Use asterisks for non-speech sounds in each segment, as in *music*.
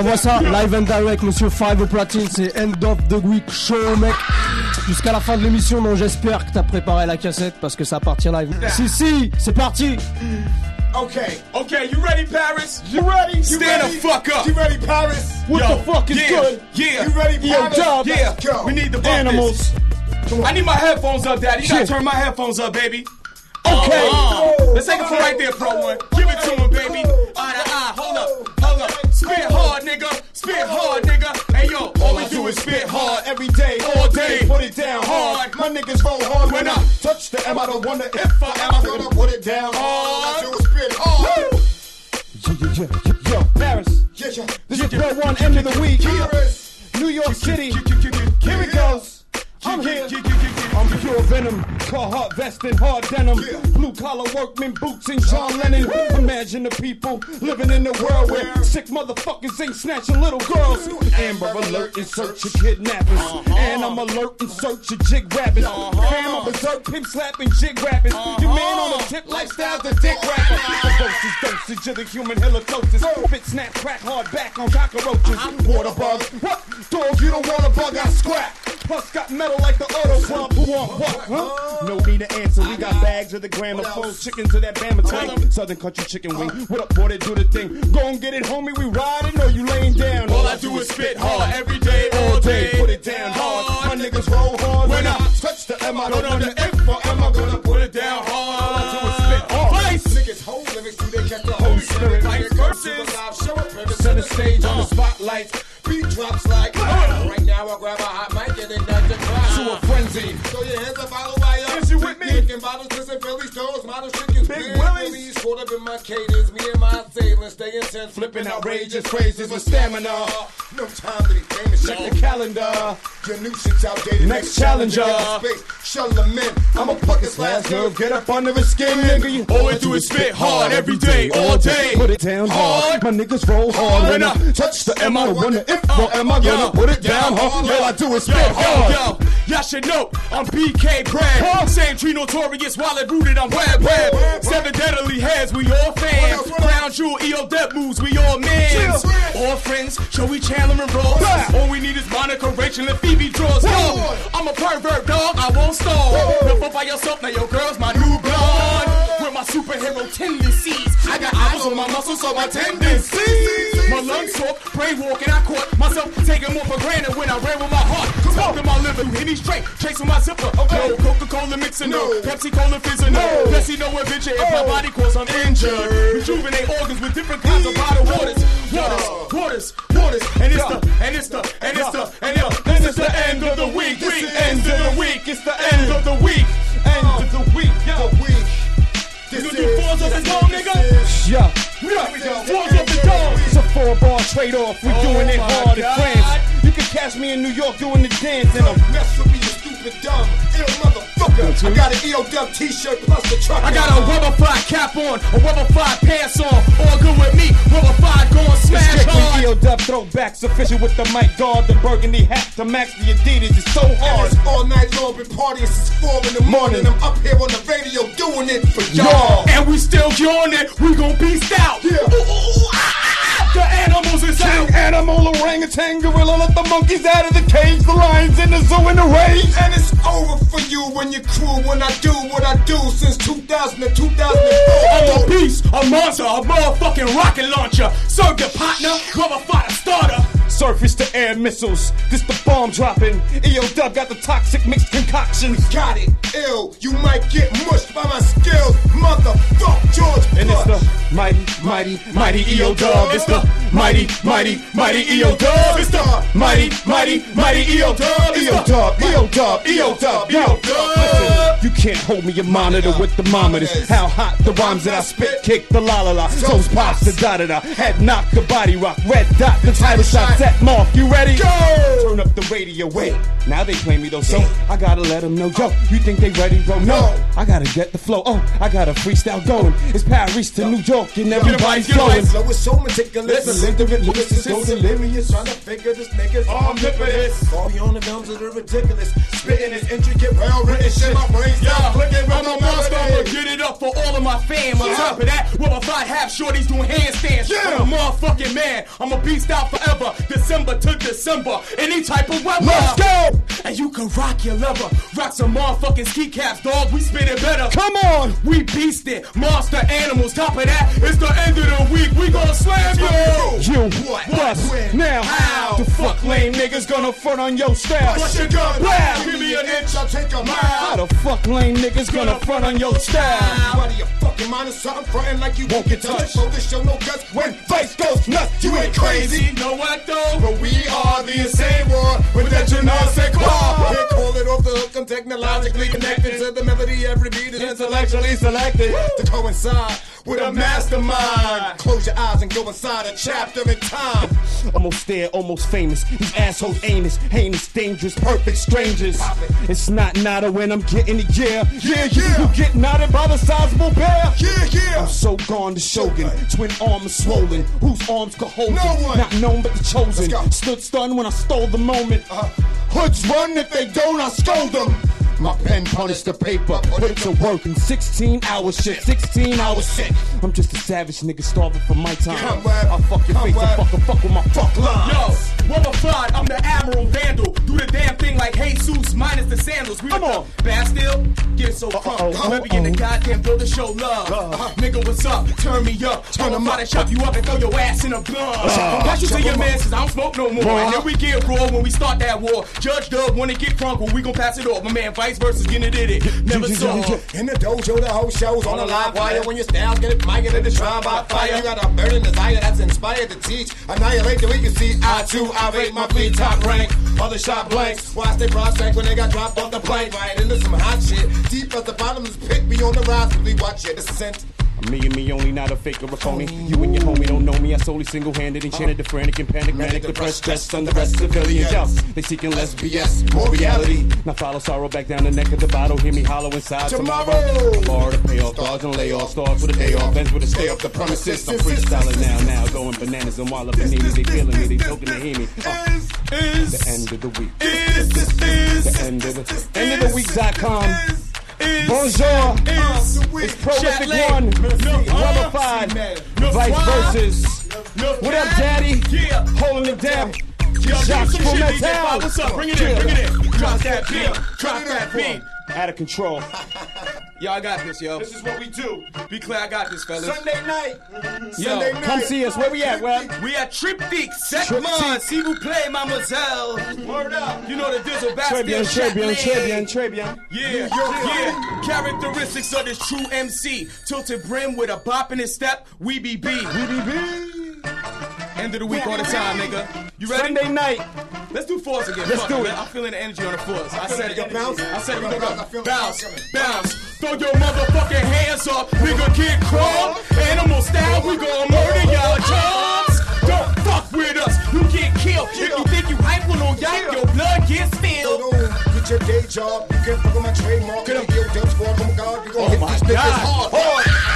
t'envoie ça live and direct, monsieur Five au platine, c'est End of the Week Show, mec. Jusqu'à la fin de l'émission, donc j'espère que t'as préparé la cassette parce que ça partira live. Si, si, c'est parti. Okay. Okay, you ready, Paris? You ready? You Stand ready? the fuck up. You ready, Paris? What Yo, the fuck is yeah, good? Yeah. You ready, Yo, Paris? dub. Yeah. Let's go. We need the Animals. I need my headphones up, Daddy. You gotta turn my headphones up, baby. Okay. Uh, uh. Let's take it from right there, Pro One. Give it to him, baby. Spit hard, nigga. Hey, yo. All we do is spit hard. every day, All day. Put it down hard. My niggas roll hard when When I I touch the M. I don't wonder if I am I'm gonna put it down hard. All I do is spit hard. Yo, yo, yo, yo, Paris. Yeah, yeah. This is Pro One End of the Week. Paris. New York City. Here it goes. I'm here. I'm pure venom, Carhartt vest and hard denim, blue collar workman boots and John Lennon. Imagine the people living in a world where sick motherfuckers ain't snatching little girls. Amber alert in search of kidnappers, and I'm alert in search of jig rappers. Fam, I'm berserk, pimp slapping jig rappers. Your man on a tip lifestyle's a dick rapper. The dosage, dosage of the human halitosis. Fit, snap, crack, hard back on cockroaches. Water bug, what? Dog, you don't want a bug, I scrap. Metal like the auto club. Who want what? Huh? No need to answer. We got bags of the gramophone, chickens of that Bama tank. Southern country chicken wing. What up, boy? They do the thing. Go and get it, homie. We riding or you laying down? All I do is spit hard every day, all day. Put it down hard. My niggas roll hard when I touch the M. I don't know the F for M. I gonna Put it down hard. All I do is spit hard. Place. Niggas hold lyrics, do they catch the Holy Spirit? Like verses. Show up, center stage on the spotlight. Beat drops like right now. I grab a hot A. Throw your hands up, bottle wire. Is you with me? Drinking bottles, kissing Philly stones, models, chickens, Big big Willies. Willies. Caught up in my cadence, me and my assailants stay intense, flipping outrageous phrases with stamina. No time to be famous, check the calendar. Your new shit's outdated. Next challenger. Space, shuttle them in. I'ma fuck his last nerve, get up under his skin, nigga. You All we do is spit hard every day, all day. Put it down hard. My niggas roll hard. When I touch the M, I wonder if or am I gonna put it down hard. All I do is spit hard. yo, y'all should know I'm BK Brad. Same tree notorious, wallet rooted, I'm web web. Seven deadly heads, we all fans. Crown jewel, EO death moves, we all mans. All friends, Joey Chandler and Rose. All we need is Monica, Rachel, and Phoebe draws. Yo, I'm a pervert dog, I won't stall. Never by yourself, now your girl's my new blonde. With my superhero tendencies, I got eyes on my muscles, so my tendencies. My lungs soft, brain walking, I caught myself taking more for granted when I ran with my heart. Smoking my liver, hit me straight, chasing my zipper. No Coca-Cola mixing, no Pepsi Cola fizzing, no Pepsi no adventure if my oh. body cause I'm injured. Rejuvenate organs with different kinds of bottled waters, waters, waters, waters, and it's the, and it's the, and it's the, and it's the, this is the end of the week. Week, end of the week. It's the end of the week. End of the week. Yo, week. you gonna do fours off the dome, nigga? Yeah. Yeah, off the dome. It's a four bar trade off. We oh doing it hard in France. You can catch me in New York doing the dance and I'm Mess with me, stupid dumb, ill motherfucker. I got an EO Dub t-shirt plus the truck. I got a rubber fly cap on, a rubber fly pants on. All good with me, rubber fly going smash hard. EO Dub throwbacks, official with the mic guard, the burgundy hat, the max, the Adidas is so And hard. it's all night long, been partying since four in the morning. I'm up here on the radio doing it for y'all. And we still on it, we gon' beast out. Yeah. Ooh, ooh, ooh, ah, the animals is out. Animal, orangutan, gorilla, let the monkeys out of the cage, the lions in the zoo in the rage. And it's over for you when your crew, when I do what I do since 2000 to 2004. I'm a beast, a monster, a motherfucking rocket launcher. Serve your partner, rubber fire starter. Surface to air missiles, this the bomb dropping. EO Dub got the toxic mixed concoctions. Got it, ill. You might get mushed by my skills, motherfuck George Bush. And it's the mighty, mighty, mighty EO Dub. It's the mighty, mighty, mighty EO Dub. It's the mighty, mighty, mighty EO Dub. EO Dub, EO Dub, EO Dub, EO Dub. Listen, you can't hold me a monitor with thermometers. How hot the rhymes that I spit, kick the la la la. Toes pops the da da da. Head knock the body rock. Red dot the title shots set, mark, you ready? Go! Turn up the radio, wait. Now they play me though, so I gotta let them know. Yo, you think they ready, bro? No. I gotta get the flow. Oh, I got a freestyle going. It's Paris to New York, and everybody's get it right, flowing. Flow is so meticulous, Listen. belligerent, Ulysses so delirious, trying to figure this nigga's Omnipotent. All on the films that are ridiculous, spitting this intricate, well-written shit. My brain's Yeah, clicking I'm a monster, but get it up for all of my fam. On Yeah. top of that, with my five half shorties doing handstands. Yeah. I'm a motherfucking man. I'm a beast out forever. December to December. Any type of weather. Let's go! And you can rock your lover. Rock some motherfucking ski caps, dog. We spit it better. Come on! We beast it. Monster animals. Top of that, it's the end of the week. We gon' slam you. You, What? us, When? now, How? the fuck lame niggas gonna front on your style? What's your gun? Wow. Give me an inch, I'll take a mile. How the fuck lame niggas gonna front on your style? Out of your fucking mind or something, frontin' like you won't get touched. So this show no guts when vice goes nuts. You ain't crazy. You know what though? But we are the insane war with that you know They call it off the hook. I'm technologically connected to the melody. Every beat is intellectually selected to coincide with a mastermind. Close your eyes and go inside a chapter in time. Almost there, almost famous. These assholes anus, heinous, dangerous, perfect strangers. It's not nada when I'm getting it, yeah. Yeah, yeah. You get knotted by the sizable bear. Yeah, yeah. I'm so gone to Shogun. Twin arms swollen. Whose arms could hold No it? one. Not known but the chosen. Stood stunned when I stole the moment. Uh, hoods run if they don't, I scold them. My pen punished the paper. Put it to work in 16 hours shit. 16 hours shit. I'm just a savage nigga starving for my time. I'll fuck your face and web. fuck, fuck with my fuck line. Yo, Rubber Fly, I'm the Admiral Vandal. The sandals. We Come on. Bastille, get so crunk. uh-oh, Let me in the uh-oh. goddamn building, show love. Uh, nigga, what's up? Turn me up. Turn them out and chop you up and throw your ass in a gun. Watch you to your man, cause I don't smoke no more. And then we get raw when we start that war. Judge Dub, when it get crunk, well, we gon' pass it off. My man, vice versa, getting it in it. Never saw. In the dojo, the whole show's on a live wire. When your styles get it, admired and it's tried by fire, you got a burning desire that's inspired to teach. Annihilate the way you see. I too, I rate my fleet top rank. Other shot blanks. Watch they prospect when they got dropped off the plank. Right into some hot shit. Deep as the bottom, bottomless pit, be on the rise. we watch your descent. Me and me only, not a fake or a phony. You and your homie don't know me. I solely single-handed enchanted the frantic and panic, manic, depressed, stressed, on the rest of civilians. Yo, they seeking less BS, more reality. Now follow sorrow back down the neck of the bottle. Hear me hollow inside tomorrow. Tomorrow. Bar to pay off, dodge and lay off. Stars with a day off, ends with a stay off the premises. I'm freestyling now, now, going bananas and while up in. They feeling me, they talking to hear me. Uh, Is, the end of the week. The end of the end of the week.com. is, Bonjour. is, It's prolific Chatley. one. No, uh, Vice versus. What up. Daddy? Yeah. Holding it down. Shots from that town. What's up? Bring it in, bring it in. Drop that beat. Drop that beat. Out of control. Yo, I got this, yo. This is what we do. Be clear, I got this, fellas. Sunday night. Yo, Sunday night. Come see us. Where we at, Web? We at Triptyque, Triptyque. Segment, si vous plaît, mademoiselle. Word up. You know the Dizzle Très bien, Bastille très bien, Chatley. très bien, très bien. Yeah, yeah. Characteristics of this true MC. Tilted brim with a bop in his step. We be B. End of the week all the time, nigga. You ready? Sunday night. Let's do fours again. Let's Fuck do it. I'm feeling the energy on the fours. I said it. Yo, bounce. I said it. We Yo, go, bounce. I feel go. it. Bounce, bounce. Throw your motherfucking hands up. Nigga, kid crawl. Animal style. We gon' murder y'all chums. Don't fuck with us. You get killed. If you think you hype on no yike, your blood gets spilled. Get your day job. You can't fuck with my trademark. Get up, yo, dub squad. Oh my God, you gon' oh hit my these niggas hard, hard.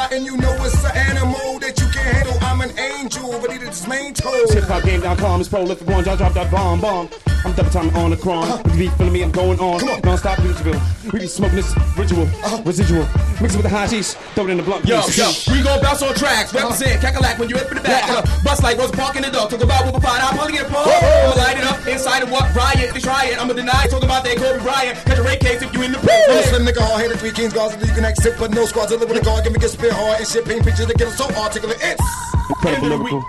With and you know it's an animal that you can't handle. I'm an angel, ready to just main toe. HipHopGame.com is prolific one. Y'all drop that bomb, bomb. I'm double time on the chrome. Uh-huh. You be feeling me, I'm going on. on. Non-stop Louisville. We be smoking this ritual, uh-huh. residual. Mix it with the high hashish, throw it in the blunt. Yo, piece. yo, we gon' bounce on tracks. Represent uh-huh. Cackalack when you up in the back. Uh, bust like Rosa Park in the dog. Talk about whoop a fight. I'm probably get pumped. I'ma light it up inside of what? Riot. They try it. I'ma deny it. Talk about that Kobe Bryant. Catch a rape case if you in the I'm a slim nigga, hard headed, three kings, guards, and you can act but no squads. I live with a guard, give me a get spit hard and shit. Paint pictures that get so articulate. It's Incredible lyrical.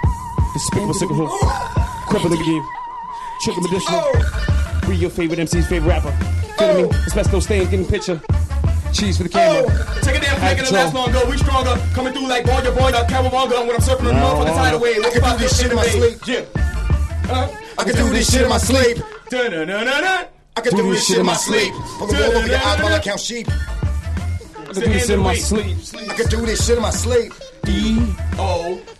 Despicable, sickle, cripple the game. Triple medicinal. We your favorite MC's favorite rapper. Feeling me? Asbestos stains, getting picture. Cheese for the camera. Take a damn flick and it lasts longer. We stronger. Coming through like boy, your boy, the Cowabunga. When I'm surfing on the motherfucking tidal wave. I can do this shit in my sleep. Yeah. Uh, I can do this shit in my sleep. I can do this shit in my sleep. Pull the wall over your eyes while I count sheep. I can do this in my sleep. I can do this shit in my sleep. E.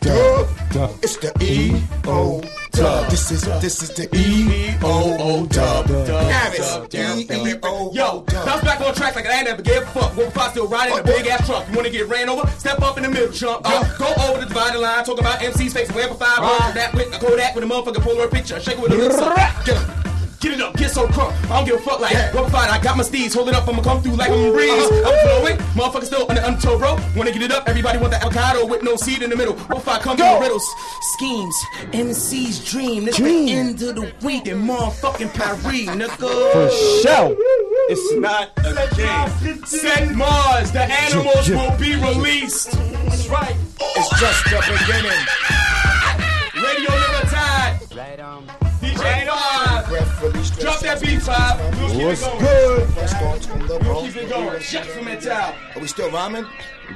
Duh. Duh. It's the E O dub. This is this is the E O O dub. Have it. E O Yo, O dub. bounce back on track like I ain't never gave a fuck. What if I still riding a big ass truck? You wanna get ran over? Step up in the middle, chump. Uh, go over the dividing line. Talk about MC's face, amplified. Uh, that with a Kodak with a motherfucker Polaroid picture. Shake it with a little. Get. Get it up, get so crunk. I don't give a fuck like what if I I got my steeds, hold it up, I'ma come through like I'm a breeze. Uh-huh. I'm flowing, motherfucker still on the untold bro. Wanna get it up, everybody want the avocado with no seed in the middle. What if I come through riddles? Schemes, MC's dream. This Dream. the end of the week in motherfucking Paris, nigga. For sure. It's not a game. Set Mars, the animals will be released. That's right. It's just the beginning. Drop that beat, Five. We'll keep What's it going. good? Fresh thoughts from the We'll keep it going. Shut from that town. Are we still rhyming?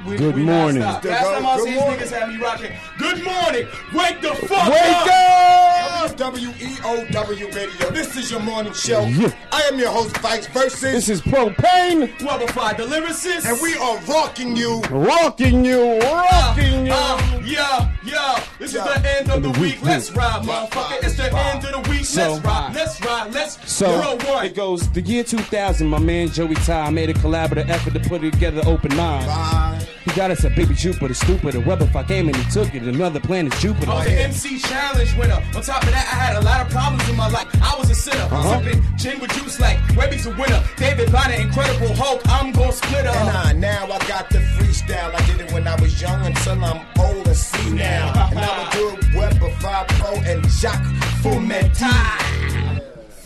We, Good we morning. Good Last go- time I good these morning. niggas had me rocking. Good morning. Wake the fuck Wake up. up! WEOW Radio. This is your morning show. Yeah. I am your host, Vice Versus, This is propane Wubbified the lyricist. and we are rocking you. rocking you, rocking you. Uh, yeah, yeah. This Yeah. is the end of the The week. week. Let's ride, motherfucker. It's the end of the week. So- Let's ride. Let's ride. Let's So it goes the year 2000. My man Joey Ty made a collaborative effort to put it together open nine. Bye. He got us a baby Jupiter, stupid. A web if I came and he took it. Another planet Jupiter. I was an MC challenge winner. On top of that, I had a lot of problems in my life. I was a sinner. Uh-huh. Sipping gin with juice like Webby's a winner. David Banner, Incredible Hulk. I'm gon' split her. Nah, now I got the freestyle. I did it when I was young until I'm old and see now. And I would do it Web of 5 Pro and Jacques Fumeti.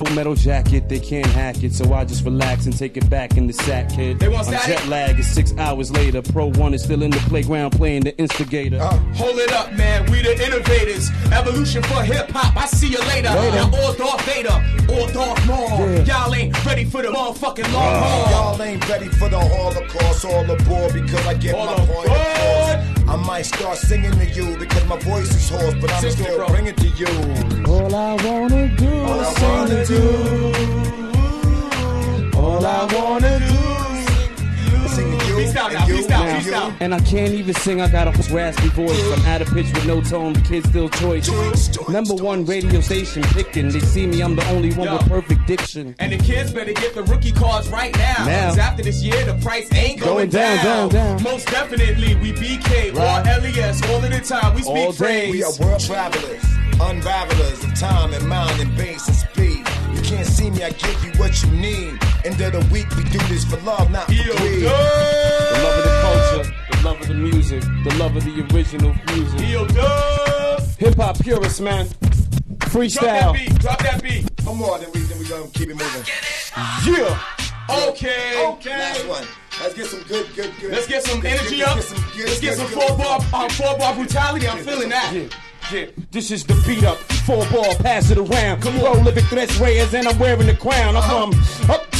Full metal jacket, they can't hack it, so I just relax and take it back in the sack, kid. They want static? jet lag is six hours later. Pro one is still in the playground playing the instigator. Uh, Hold it up, man. We the innovators. Evolution for hip hop. I see you later. Later. Now, all Darth Vader, all Darth Maul. Yeah. Y'all ain't ready for the motherfucking long haul. Y'all ain't ready for the Holocaust, all aboard because I get All my point across. I might start singing to you because my voice is hoarse, but I'm Sister, still bro. bringing to you. All I wanna do All is I sing wanna to do, All I wanna do. Sing to you, Freestyle and now, freestyle, and freestyle. And I can't even sing, I got a raspy voice. I'm out of pitch with no tone, the kid's still choice. Number one radio station picking. They see me, I'm the only one Yo. with perfect diction. And the kids better get the rookie cards right now. Now. Cause after this year, the price ain't going, Going down, down, down. Most definitely, we BK Right. or LES all of the time. We speak All phrase. We are world travelers, unravelers of time and mind and bass and speed. You can't see me, I give you what you need. End of the week, we do this for love, not for Yo, greed. Love of the music, the love of the original music. Yo. Hip hop purists, man. Freestyle. Drop that beat. Drop that beat. One more, then we then we gonna keep it moving. Yeah. Okay. Okay. Last one. Let's get some good, good, good. Let's get some good, energy good, up. Get some good, Let's get good, some four good. bar, um, four bar brutality. I'm feeling that. Yeah, yeah. This is the beat up, four ball, pass it around. Come on, prolific threats reyes, and I'm wearing the crown. I'm from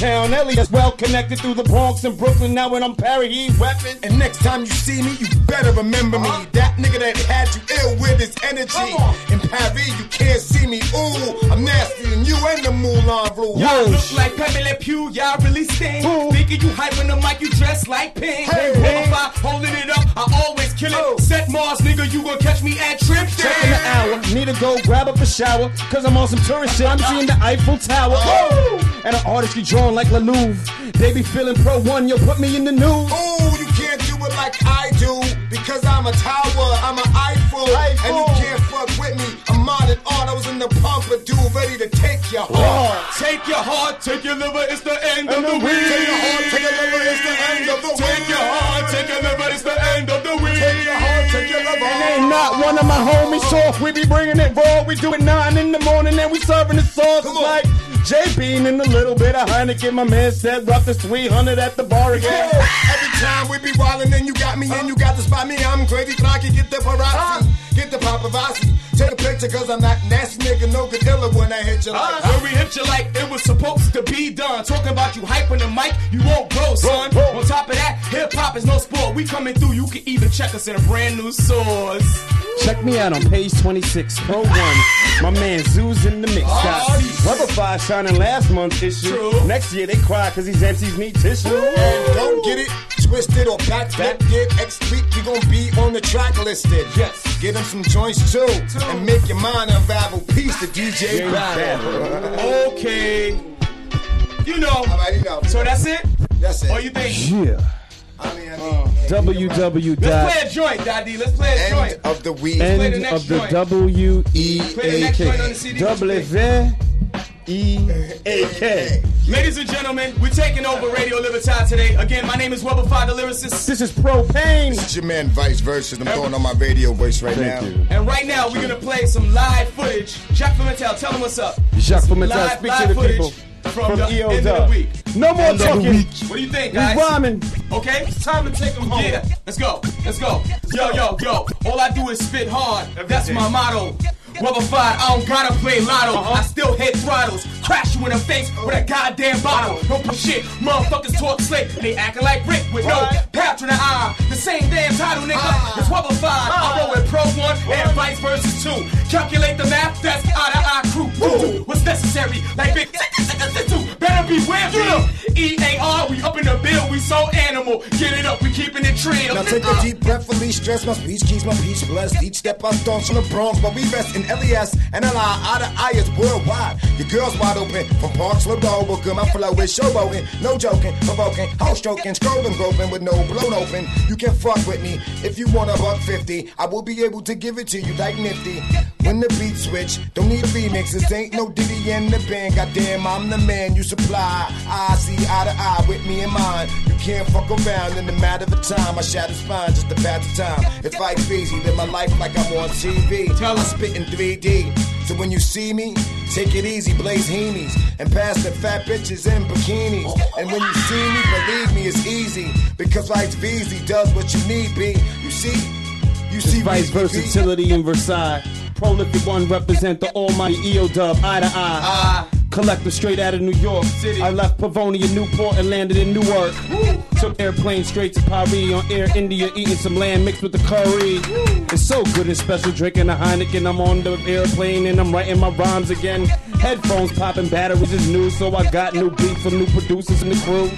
uptown, Elliot's well connected through the Bronx and Brooklyn. Now when I'm Perry, he weapon. And next time you see me, you better remember me. That nigga that had you ill with his energy. In Paris, you can't see me. Ooh, I'm nasty, and you and the Moulin Rouge. Y'all Yo, look like Pepe Le Pew, y'all really stink. Ooh. Thinking you hype hyping the mic, you dress like pink. Hey, hey. Holding it up, I always kill it. Oh. Set Mars, nigga, you gon' catch me at Trip Checking the hour, need to go grab up a shower. Cause I'm on some tourist shit, I'm seeing the Eiffel Tower. Oh. And an artist be drawn like La Louvre. They be feeling pro one, yo, put me in the news. Ooh, you can't do it like I do because I'm a tower, I'm an Eiffel, Eiffel. and you can't fuck with me. I'm modern art, I was in the Pompadour, ready to take your heart. Take your heart, take your liver, it's the end of the the week. week. Take your heart, take your liver, it's the end of the Take week. Take your heart, take your liver, it's the end of Ain't not one of my homies soft. We be bringing it raw. We do it nine in the morning and we serving the sauce. Come on. like J Bean and a little bit of Heineken. My man said rough is 300 at the bar again. Every time we be wildin' and you got me and you got to spot me. I'm crazy, Rocky, get the paparazzi, uh. get the paparazzi. Take a picture cause I'm not nasty nigga, no good iller when I hit you like. Uh. When we hit you like it was supposed to be done. Talking about you hyping the mic, you won't grow, son. Whoa. On top of that, hip hop is no sport. We coming through, you can even check us in a brand new source. Check me out on page 26, Pro 1. My man Zoo's in the mix. Got Rubberfire shining last month's issue. True. Next year they cry cause these MCs need tissue. And don't get it twisted or backflip it. Next week we gon' be on the track listed. Yes. Give them some joints too. And make your mind unravel. Peace to DJ Yeah, Battle. Okay. You know. All right, you know. So that's it? That's it. Or you think? Yeah. I mean, I mean, www. Let's play a joint, Daddy. Let's play a joint. end of the week. End of the joint. W E Play the A next joint on K. the CD. W E A K. Ladies and gentlemen, we're taking over Radio Libertad today. Again, my name is Webber Five, the lyricist. This is Propane. It's your man Vice Versa. I'm throwing on my radio voice right Thank now. you. And right now, we're gonna play some live footage. Jacques Pimentel, tell them what's up. Jacques Pimentel, Live- speak live to the footage people. From the EO end of the week. No more End talking. What do you think, We guys? rhyming. Okay, it's time to take them home. Yeah, let's go, let's go. Yo, yo, yo. All I do is spit hard. That's my motto. Rubber five, I don't gotta play lotto. Uh-huh. I still hit throttles. Crash you in the face with a goddamn bottle. Don't shit. Motherfuckers talk slick. They acting like Rick with no patch in the eye. The same damn title, nigga. Ah. It's Rubber five. I roll with Pro One and vice versa too. Calculate the math. That's out of our crew. What's necessary? Like big. Better beware me. EAR, we up in the bill. We so animal. Get it up. We keeping it trail. Now take a deep breath, for release stress. My speech keeps my peace blessed. Each step I stomp from the Bronx, but we rest in LES and LI. Out of I is worldwide. Your girl's wide open from Park Slope to Hoboken. My flow is showboating, no joking, provoking, house stroking, scrolling, groping with no blown open. You can fuck with me if you want a buck fifty. I will be able to give it to you like nifty. When the beat switch, don't need remixes. Ain't no Diddy in the band. Goddamn, I'm the man you supply. I see eye to eye with me in mind. You can't fuck around in the matter of time. I shatter spine just pass the time. If life's easy, live my life like I'm on TV. Tell I us. spit in 3D. So when you see me, take it easy, blaze heenies, and pass the fat bitches in bikinis. And when you see me, believe me, it's easy because life's easy does what you need be. You see, you see, Vice versatility in Versailles. Prolific one represent the almighty EO dub, eye to eye. Ah. Collector straight out of New York. City. I left Pavonia, Newport, and landed in Newark. Took airplane straight to Paris on Air India, eating some lamb mixed with the curry. It's so good and special, drinking a Heineken. I'm on the airplane and I'm writing my rhymes again. Headphones popping, batteries is new, so I got new beats from new producers in the crew.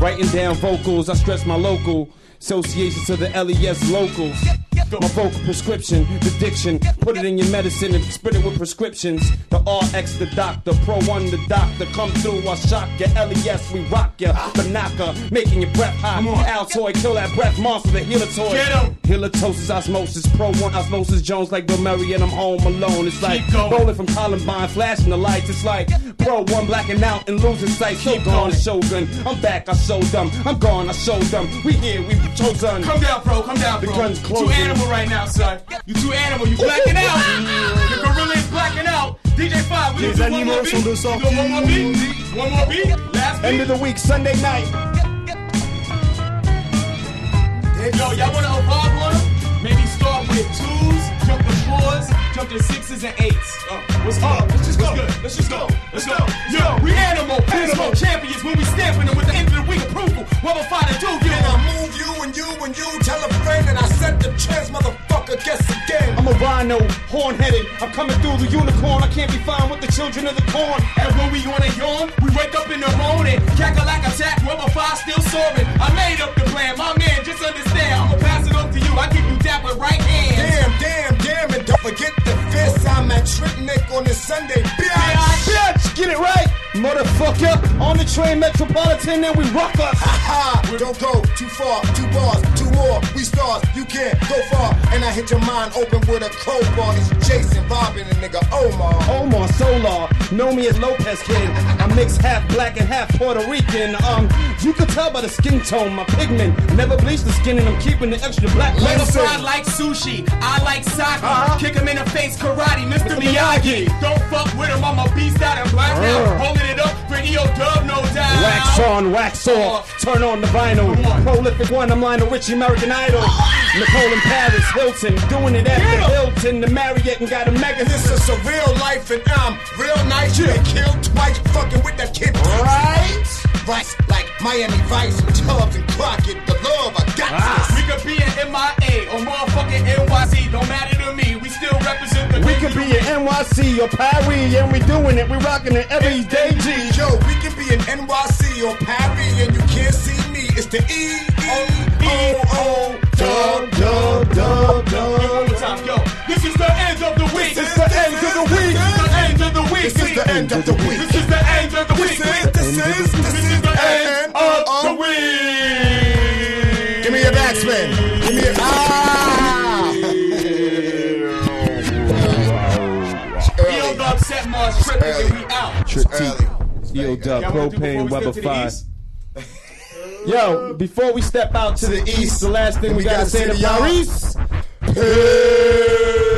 Writing down vocals, I stress my local. Association to the LES locals. Vocal prescription, the diction, put it in your medicine and spit it with prescriptions. The RX, the doctor, Pro One, the doctor, come through, I shock ya. LES, we rock ya. Banaka, making your breath hot. Altoid, kill that breath monster, the healer toy. Get 'em. Halitosis, osmosis, Pro One, osmosis, Jones like Bill Murray, and I'm home alone. It's like rolling from Columbine, flashing the lights. It's like Pro One, blacking out and losing sight. So Keep gone. Shogun. I'm back, I showed them. I'm gone, I showed them. We here, we chosen. Come down, bro. Come down, The bro. gun's you closing. Animal right now, son. You too animal. You blacking out. the gorilla is blacking out. DJ Five, you Les do one more animaux beat? sont de sortie. one more beat? One more beat? Last End of the week, Sunday night. Yo, y'all wanna evolve on them? Maybe start with twos, jump to fours, jump to sixes and eights. Uh, what's up? Let's just go. Let's just go. Let's go. Yo, we animal, animal champions when we stamping them with the end of the week approval. What find to do, you? And I move you and you and you tell a friend and I set the trends, motherfucker, guess again. I'm a rhino, horn headed. I'm coming through the unicorn. I can't be found with the children of the corn. And when we on a yawn, we wake up in the morning. Cackle like attack, rubber fire still soaring. I made up the plan, my man, just understand. I'ma pass it on to you. I give you that with right hand. Damn, damn, damn, and don't forget the fist. I'm at Trick on this Sunday, bitch. Bitch, get it right, motherfucker. On the train Metropolitan and we rock us. Ha ha, Don't go too far, two bars, two more. We stars, you can't go far. And I hit your mind open with a crowbar. It's Jason, Robin, and nigga Omar. Omar Solar, know me as Lopez Kid. I mix half black and half Puerto Rican. Um, you can tell by the skin tone, my pigment. Never bleach the skin and I'm keeping the extra black. Leather Listen. fried like sushi. I like sake. Uh-huh. Kick him in the face, karate, Mr. Mr. Miyagi. Miyagi. Don't fuck with him, I'm a beast out and black Uh. out. It up, radio dub, no doubt. Wax on, wax off, turn on the vinyl. Prolific one, I'm Lionel Richie, American Idol. Nicole in Paris, Hilton, doing it at the Hilton, the Marriott, and got a mega. This is a real life and I'm real nice. You been killed twice, fucking with that kid. Right? Vice like Miami Vice, Tubbs and Crockett. The love I got. Ah. We could be in MIA or motherfucking NYC. Don't matter to me. We still represent the. We could be in NYC or Paris, and we doing it. We rocking it every day. G. Yo, we can be in NYC or Paris, and you can't see me. It's the E E O O. Dub dub dub dub. Yo, this is the end of the week. This is the end of the week. The end of the week. This is the end of the week. This is the end of the week. This is this is the end of the week. Give me your backspin. Give me your ah. Yo, Dub set Mars tripping and we out. Trip Early. Yo, Dub, Y'all wanna do propane, before Weber step to the 5. *laughs* Yo, before we step out to, the, east, the last thing we, we gotta gotta say say to to y'all- Paris. Hey.